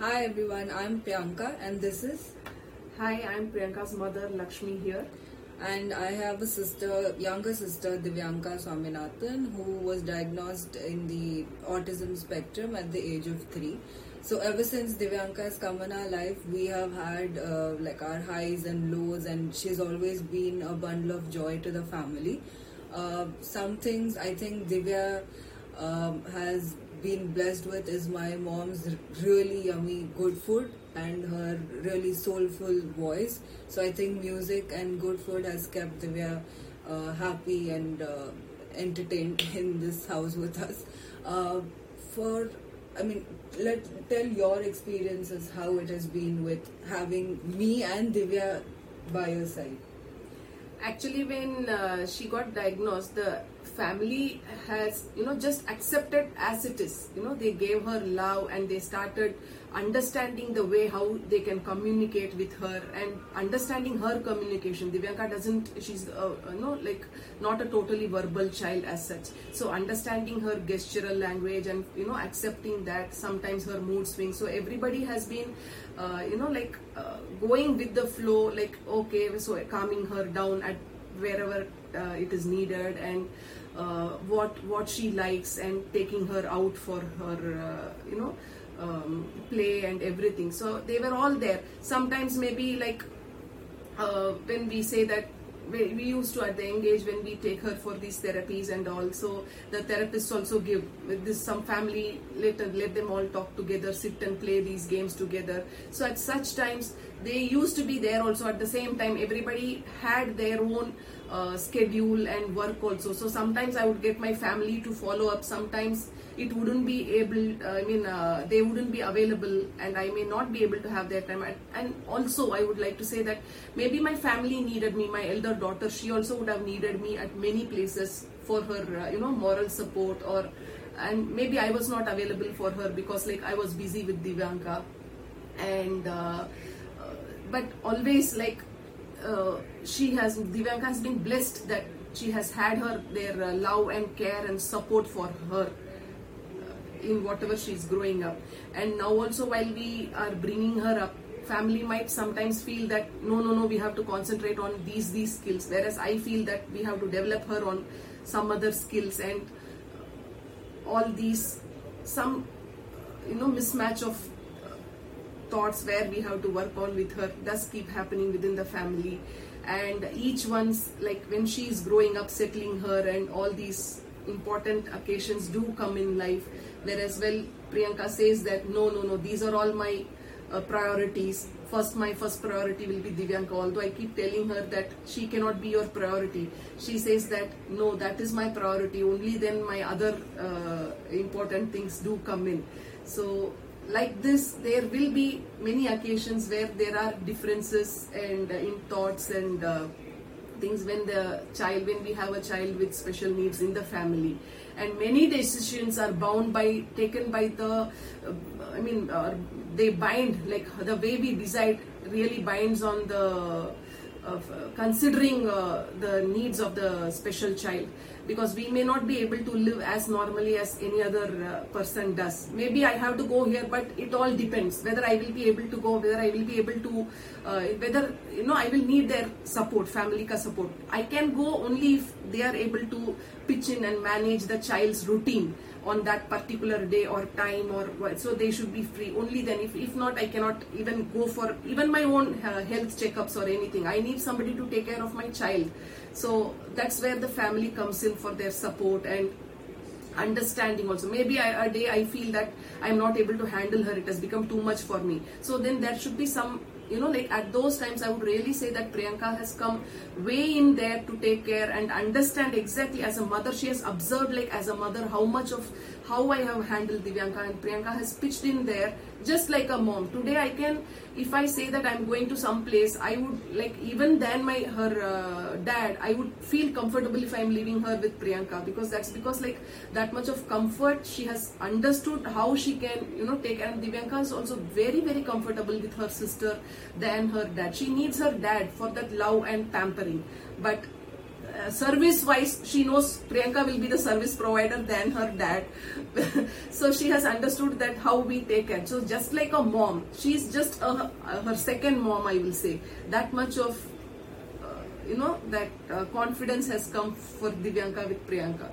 Hi everyone, I'm Priyanka and this is Hi, I'm Priyanka's mother Lakshmi here. and I have a sister, younger sister Divyanka Swaminathan who was diagnosed in the autism spectrum at the age of 3. So ever since Divyanka has come in our life, we have had uh, like our highs and lows and she's always been a bundle of joy to the family. Uh, some things I think Divya um, has been blessed with is my mom's really yummy good food and her really soulful voice. So I think music and good food has kept Divya uh, happy and uh, entertained in this house with us. Uh, for I mean, let tell your experiences how it has been with having me and Divya by your side. Actually, when uh, she got diagnosed, the family has, you know, just accepted as it is. You know, they gave her love and they started understanding the way how they can communicate with her and understanding her communication. Divyanka doesn't, she's, uh, you know, like not a totally verbal child as such. So understanding her gestural language and, you know, accepting that sometimes her mood swings. So everybody has been, uh, you know, like uh, going with the flow, like, okay, so calming her down at wherever uh, it is needed and what what she likes and taking her out for her uh, you know um, play and everything. So they were all there. Sometimes maybe like uh, when we say that we, used to at the engage when we take her for these therapies and also the therapists also give this some family let let them all talk together sit and play these games together. So at such times they used to be there also. At the same time everybody had their own uh, schedule and work also. So sometimes i would get my family to follow up. Sometimes it wouldn't be able uh, i mean uh, they wouldn't be available and i may not be able to have their time. And also i would like to say that maybe my family needed me my elder daughter she also would have needed me at many places for her uh, you know moral support or and maybe i was not available for her because like i was busy with divyanka. And uh, but always like uh, she has Divyanka has been blessed that she has had her their uh, love and care and support for her uh, in whatever she's growing up. And now also while we are bringing her up family might sometimes feel that no no no we have to concentrate on these these skills. Whereas i feel that we have to develop her on some other skills and all these some you know mismatch of thoughts where we have to work on with her does keep happening within the family. And each one's like when she is growing up settling her and all these important occasions do come in life. Whereas well priyanka says that no no no these are all my uh, priorities. First my first priority will be divyanka. Although i keep telling her that she cannot be your priority she says that no that is my priority. Only then my other uh, important things do come in. So like this, there will be many occasions where there are differences and uh, in thoughts and uh, things when the child, when we have a child with special needs in the family, and many decisions are bound by taken by the, uh, I mean, they bind like the way we decide really binds on the uh, considering uh, the needs of the special child. Because we may not be able to live as normally as any other uh, person does. Maybe i have to go here but it all depends whether i will be able to go whether i will be able to uh, whether you know i will need their support family ka support. I can go only if they are able to pitch in and manage the child's routine on that particular day or time or so they should be free. Only then if, if not i cannot even go for even my own uh, health checkups or anything. I need somebody to take care of my child. So that's where the family comes in for their support and understanding also. Maybe I, a day i feel that i'm not able to handle her. It has become too much for me. So then there should be some you know like at those times i would really say that priyanka has come way in there to take care and understand exactly as a mother she has observed like as a mother how much of how i have handled divyanka and priyanka has pitched in there just like a mom. Today i can if i say that i'm going to some place i would like even then my her uh, dad i would feel comfortable if i'm leaving her with priyanka because that's because like that much of comfort she has understood how she can you know take and divyanka is also very very comfortable with her sister than her dad. She needs her dad for that love and pampering. But service wise she knows priyanka will be the service provider than her dad. So she has understood that how we take care. So just like a mom she's just a, her second mom i will say. That much of uh, you know that uh, confidence has come for divyanka with priyanka.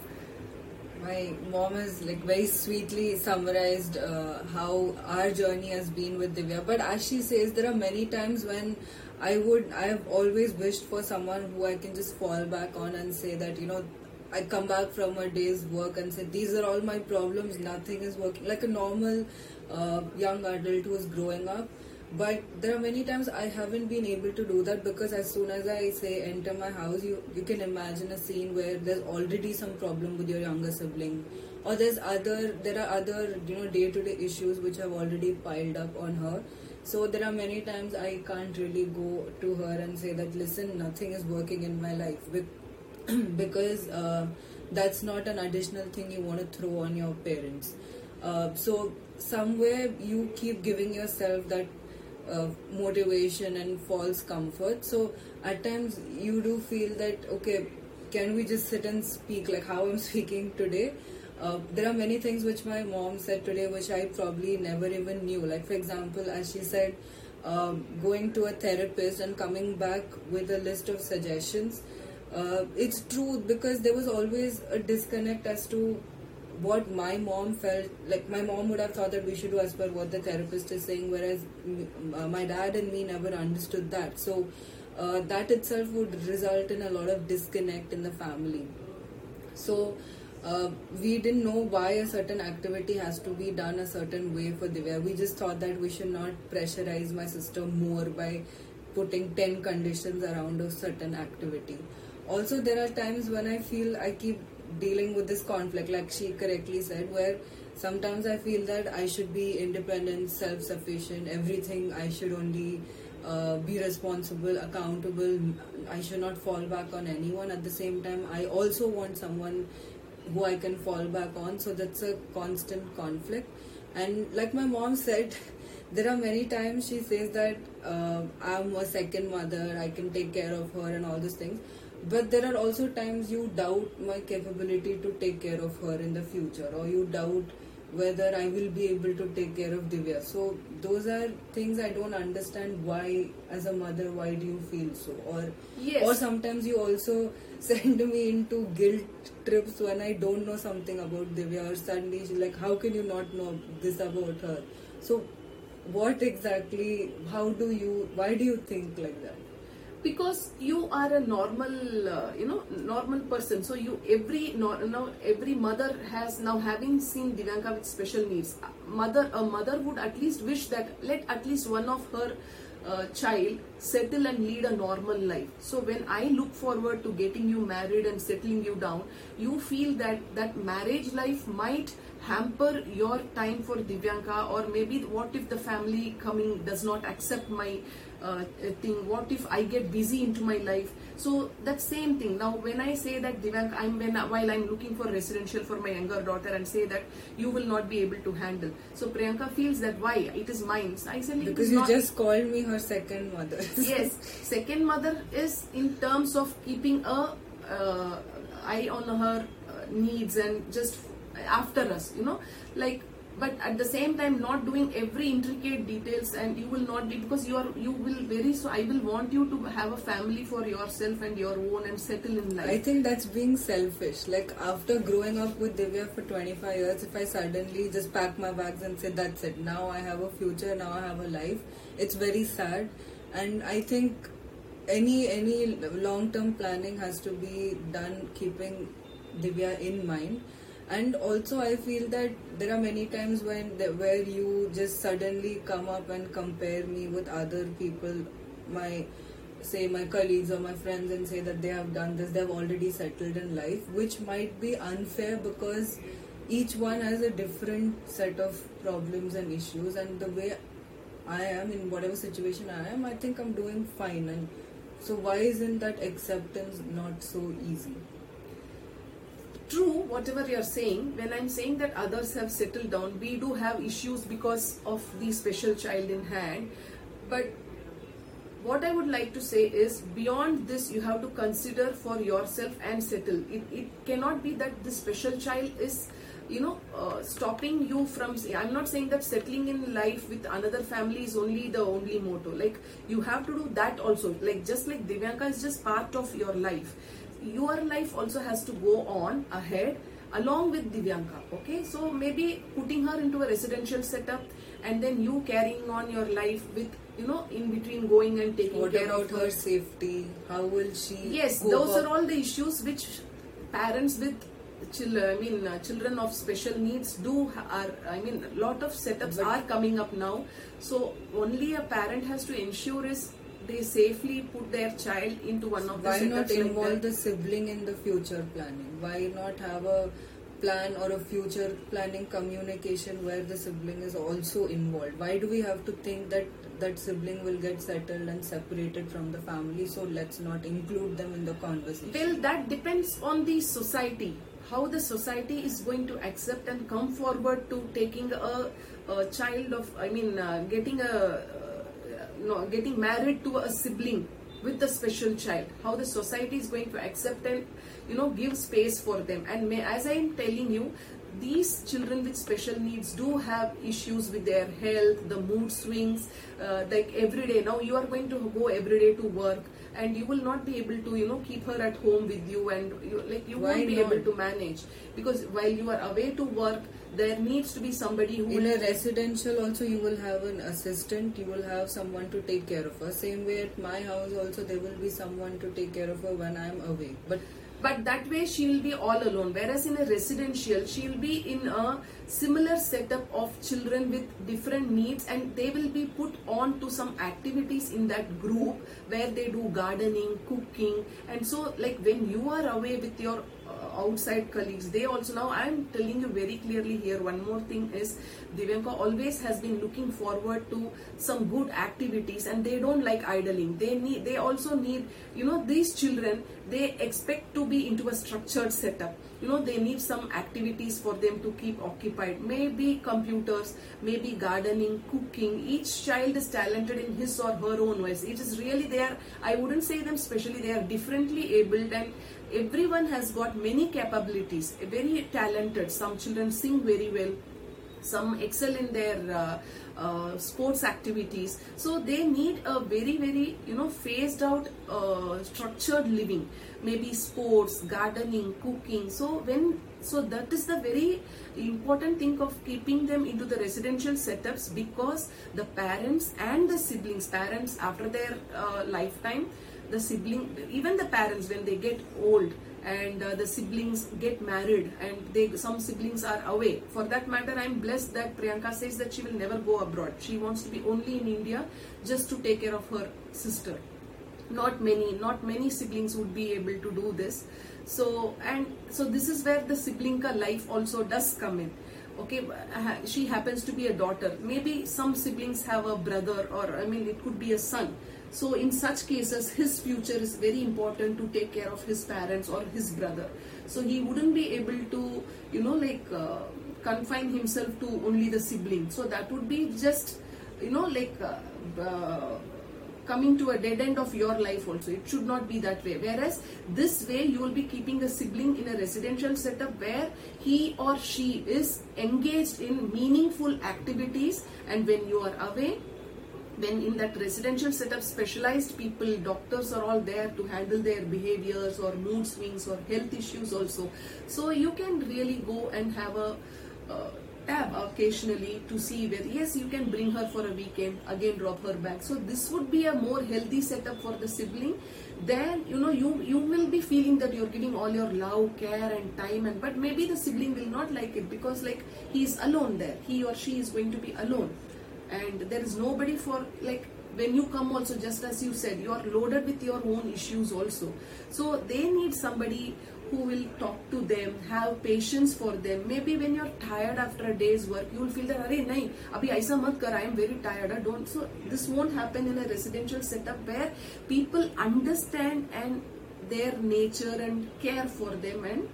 My mom has like very sweetly summarized uh, how our journey has been with Divya. But as she says, there are many times when I would, I have always wished for someone who I can just fall back on and say that, you know, I come back from a day's work and say, these are all my problems, nothing is working. Like a normal uh, young adult who is growing up. But there are many times I haven't been able to do that because as soon as I say enter my house, you, you can imagine a scene where there's already some problem with your younger sibling. Or there's other, there are other, you know, day to day issues which have already piled up on her so there are many times I can't really go to her and say that, listen, nothing is working in my life because uh, that's not an additional thing you want to throw on your parents. Uh, so somewhere you keep giving yourself that uh, motivation and false comfort. So at times you do feel that okay, can we just sit and speak like how I'm speaking today? Uh, there are many things which my mom said today which I probably never even knew. Like, for example, as she said, um, going to a therapist and coming back with a list of suggestions. Uh, it's true because there was always a disconnect as to what my mom felt like my mom would have thought that we should do as per what the therapist is saying whereas uh, my dad and me never understood that so uh, that itself would result in a lot of disconnect in the family so uh, we didn't know why a certain activity has to be done a certain way for Divya. We just thought that we should not pressurize my sister more by putting 10 conditions around a certain activity. Also, there are times when I feel I keep dealing with this conflict, like she correctly said, where sometimes I feel that I should be independent, self sufficient, everything I should only uh, be responsible, accountable. I should not fall back on anyone. At the same time, I also want someone who I can fall back on. So that's a constant conflict. And like my mom said, there are many times she says that uh, I'm a second mother, I can take care of her and all those things. But there are also times you doubt my capability to take care of her in the future, or you doubt whether I will be able to take care of Divya. So those are things I don't understand why as a mother why do you feel so or yes. or sometimes you also send me into guilt trips when I don't know something about Divya or suddenly she's like how can you not know this about her. So what exactly how do you why do you think like that? Because you are a normal uh, you know normal person. So you every no, now every mother has now having seen divyanka with special needs mother a mother would at least wish that let at least one of her uh, child settle and lead a normal life. So when i look forward to getting you married and settling you down you feel that that marriage life might hamper your time for divyanka or maybe what if the family coming does not accept my uh, thing what if i get busy into my life? So that same thing. Now when i say that Divank, i'm when while i'm looking for residential for my younger daughter and say that you will not be able to handle. So priyanka feels that why? It is mine. I said because you just called me her second mother. Yes. Second mother is in terms of keeping a uh, eye on her uh, needs and just after us you know? Like but at the same time not doing every intricate details and you will not be because you are you will very so i will want you to have a family for yourself and your own and settle in life. I think that's being selfish. Like after growing up with divya for 25 years if i suddenly just pack my bags and say that's it now i have a future now i have a life it's very sad. And i think any any long term planning has to be done keeping divya in mind and also i feel that there are many times when where you just suddenly come up and compare me with other people my say my colleagues or my friends and say that they have done this they've already settled in life which might be unfair because each one has a different set of problems and issues. And the way i am in whatever situation i am i think i'm doing fine. And so why isn't that acceptance not so easy true whatever you're saying when i'm saying that others have settled down we do have issues because of the special child in hand but what I would like to say is beyond this, you have to consider for yourself and settle. It, it cannot be that this special child is, you know, uh, stopping you from. I'm not saying that settling in life with another family is only the only motto. Like, you have to do that also. Like, just like Divyanka is just part of your life. Your life also has to go on ahead along with Divyanka. Okay, so maybe putting her into a residential setup and then you carrying on your life with you know in between going and taking what care about of her safety how will she yes those up? are all the issues which parents with children i mean uh, children of special needs do are i mean a lot of setups But- are coming up now so only a parent has to ensure is they safely put their child into one of the why not involve the sibling in the future planning? Why not have a plan or a future planning communication where the sibling is also involved? Why do we have to think that that sibling will get settled and separated from the family? So let's not include them in the conversation. Well, that depends on the society. How the society is going to accept and come forward to taking a, a child of, I mean, uh, getting a, getting married to a sibling with a special child. How the society is going to accept and, you know, give space for them. And may, as I am telling you, these children with special needs do have issues with their health, the mood swings, uh, like every day. Now you are going to go every day to work, and you will not be able to, you know, keep her at home with you, and you, like you Why won't be not? able to manage. Because while you are away to work, there needs to be somebody who in a residential also you will have an assistant you will have someone to take care of her. Same way at my house also there will be someone to take care of her when i'm away. But but that way she will be all alone. Whereas in a residential she will be in a similar setup of children with different needs and they will be put on to some activities in that group where they do gardening cooking. And so like when you are away with your outside colleagues they also now i'm telling you very clearly here one more thing is divyanka always has been looking forward to some good activities and they don't like idling. They need they also need you know these children they expect to be into a structured setup you know they need some activities for them to keep occupied. Maybe computers maybe gardening cooking. Each child is talented in his or her own ways. It is really they are i wouldn't say them specially they are differently abled and everyone has got many capabilities. Very talented. Some children sing very well. Some excel in their uh, uh, sports activities. So they need a very very you know phased out uh, structured living. Maybe sports gardening cooking. So when so that is the very important thing of keeping them into the residential setups because the parents and the siblings parents after their uh, lifetime the sibling even the parents when they get old and uh, the siblings get married and they some siblings are away. For that matter i'm blessed that priyanka says that she will never go abroad. She wants to be only in india just to take care of her sister. Not many not many siblings would be able to do this. So and so this is where the sibling life also does come in. Okay she happens to be a daughter. Maybe some siblings have a brother or i mean it could be a son so in such cases his future is very important to take care of his parents or his brother. So he wouldn't be able to you know like uh, confine himself to only the sibling so that would be just you know like uh, uh, coming to a dead end of your life also. It should not be that way. Whereas this way you will be keeping a sibling in a residential setup where he or she is engaged in meaningful activities and when you are away when in that residential setup specialized people doctors are all there to handle their behaviors or mood swings or health issues also. So you can really go and have a uh, tab occasionally to see where yes you can bring her for a weekend again drop her back. So this would be a more healthy setup for the sibling. Then you know you you will be feeling that you're giving all your love care and time and but maybe the sibling will not like it because like he's alone there. He or she is going to be alone and there is nobody for like when you come also just as you said you are loaded with your own issues also. So they need somebody who will talk to them have patience for them. Maybe when you're tired after a day's work you will feel that hey nahi abhi aisa mat kar i am very tired i don't so this won't happen in a residential setup where people understand and their nature and care for them and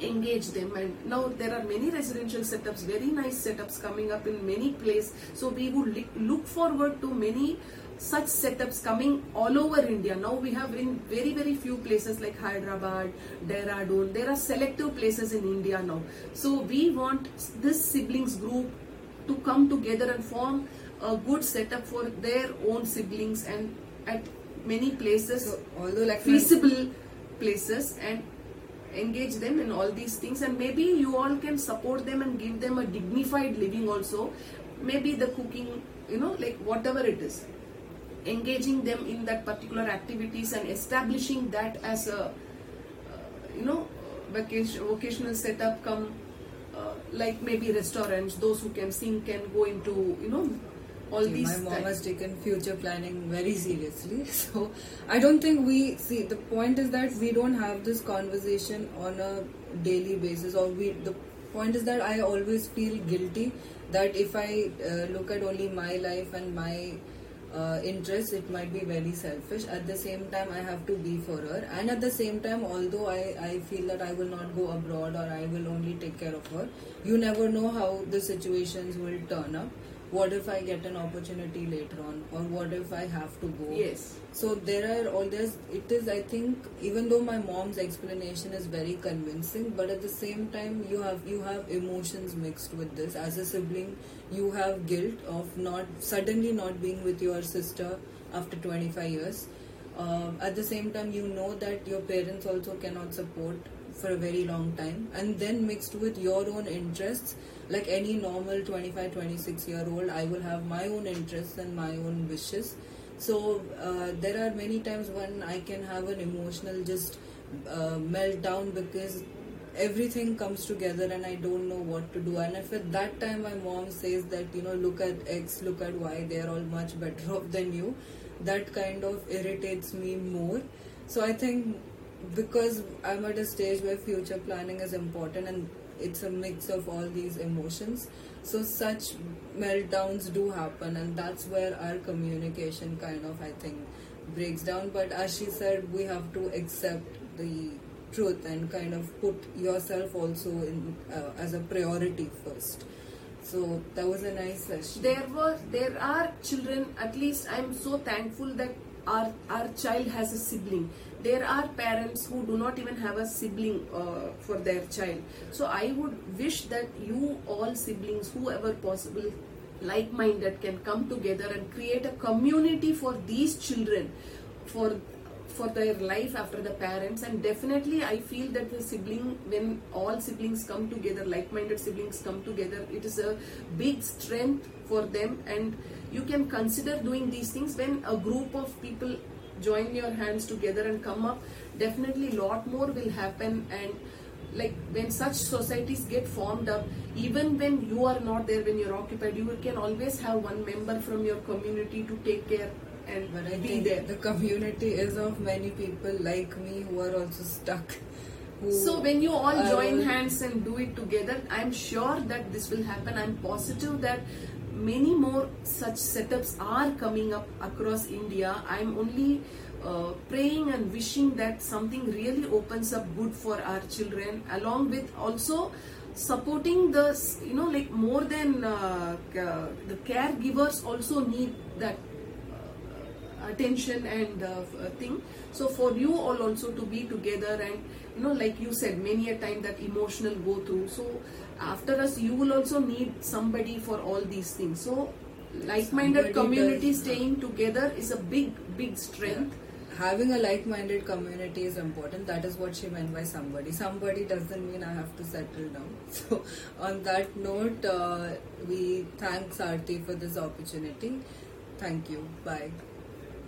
engage them and now there are many residential setups very nice setups coming up in many places so we would look forward to many such setups coming all over India. Now we have in very very few places like Hyderabad, Dehradun. There are selective places in India now. So we want this siblings group to come together and form a good setup for their own siblings and at many places, So, although like feasible places and engage them in all these things. And maybe you all can support them and give them a dignified living also. Maybe the cooking you know like whatever it is. Engaging them in that particular activities and establishing that as a uh, you know vacation, vocational setup come uh, like maybe restaurants those who can sing can go into you know all See, these my mom has taken future planning very seriously. So I don't think we see the point is that we don't have this conversation on a daily basis, or we the point is that I always feel guilty that if I uh, look at only my life and my uh, interests, it might be very selfish. At the same time, I have to be for her, and at the same time, although I, I feel that I will not go abroad or I will only take care of her, you never know how the situations will turn up what if I get an opportunity later on, or what if I have to go? yes So there are all this. It is, I think, even though my mom's explanation is very convincing, but at the same time, you have you have emotions mixed with this. As a sibling, you have guilt of not suddenly not being with your sister after 25 years. Um, at the same time, you know that your parents also cannot support for a very long time, and then mixed with your own interests, like any normal 25, 26 year old, I will have my own interests and my own wishes. So uh, there are many times when I can have an emotional just uh, meltdown because everything comes together and I don't know what to do. And if at that time my mom says that you know look at X, look at Y, they are all much better off than you, that kind of irritates me more. So I think because I'm at a stage where future planning is important and it's a mix of all these emotions. So such meltdowns do happen, and that's where our communication kind of, I think, breaks down. But as she said, we have to accept the truth and kind of put yourself also in uh, as a priority first. So that was a nice session. there was there are children at least i'm so thankful that our our child has a sibling. There are parents who do not even have a sibling uh, for their child. So i would wish that you all siblings whoever possible like minded can come together and create a community for these children for for their life after the parents. And definitely i feel that the sibling when all siblings come together like-minded siblings come together it is a big strength for them. And you can consider doing these things when a group of people join your hands together and come up definitely lot more will happen and like when such societies get formed up even when you are not there when you're occupied you can always have one member from your community to take care and But I be think there the community is of many people like me who are also stuck. So when you all join hands and do it together, I'm sure that this will happen. I'm positive that many more such setups are coming up across India. I'm only uh, praying and wishing that something really opens up good for our children, along with also supporting the you know like more than uh, ca- the caregivers also need that uh, attention and uh, uh, thing so for you all also to be together and you know like you said many a time that emotional go through so after us you will also need somebody for all these things. So like-minded Somebody community does. staying together is a big big strength. Having a like-minded community is important. That is what she meant by somebody. Somebody doesn't mean i have to settle down. So on that note uh, we thank Saarthi for this opportunity. Thank you. Bye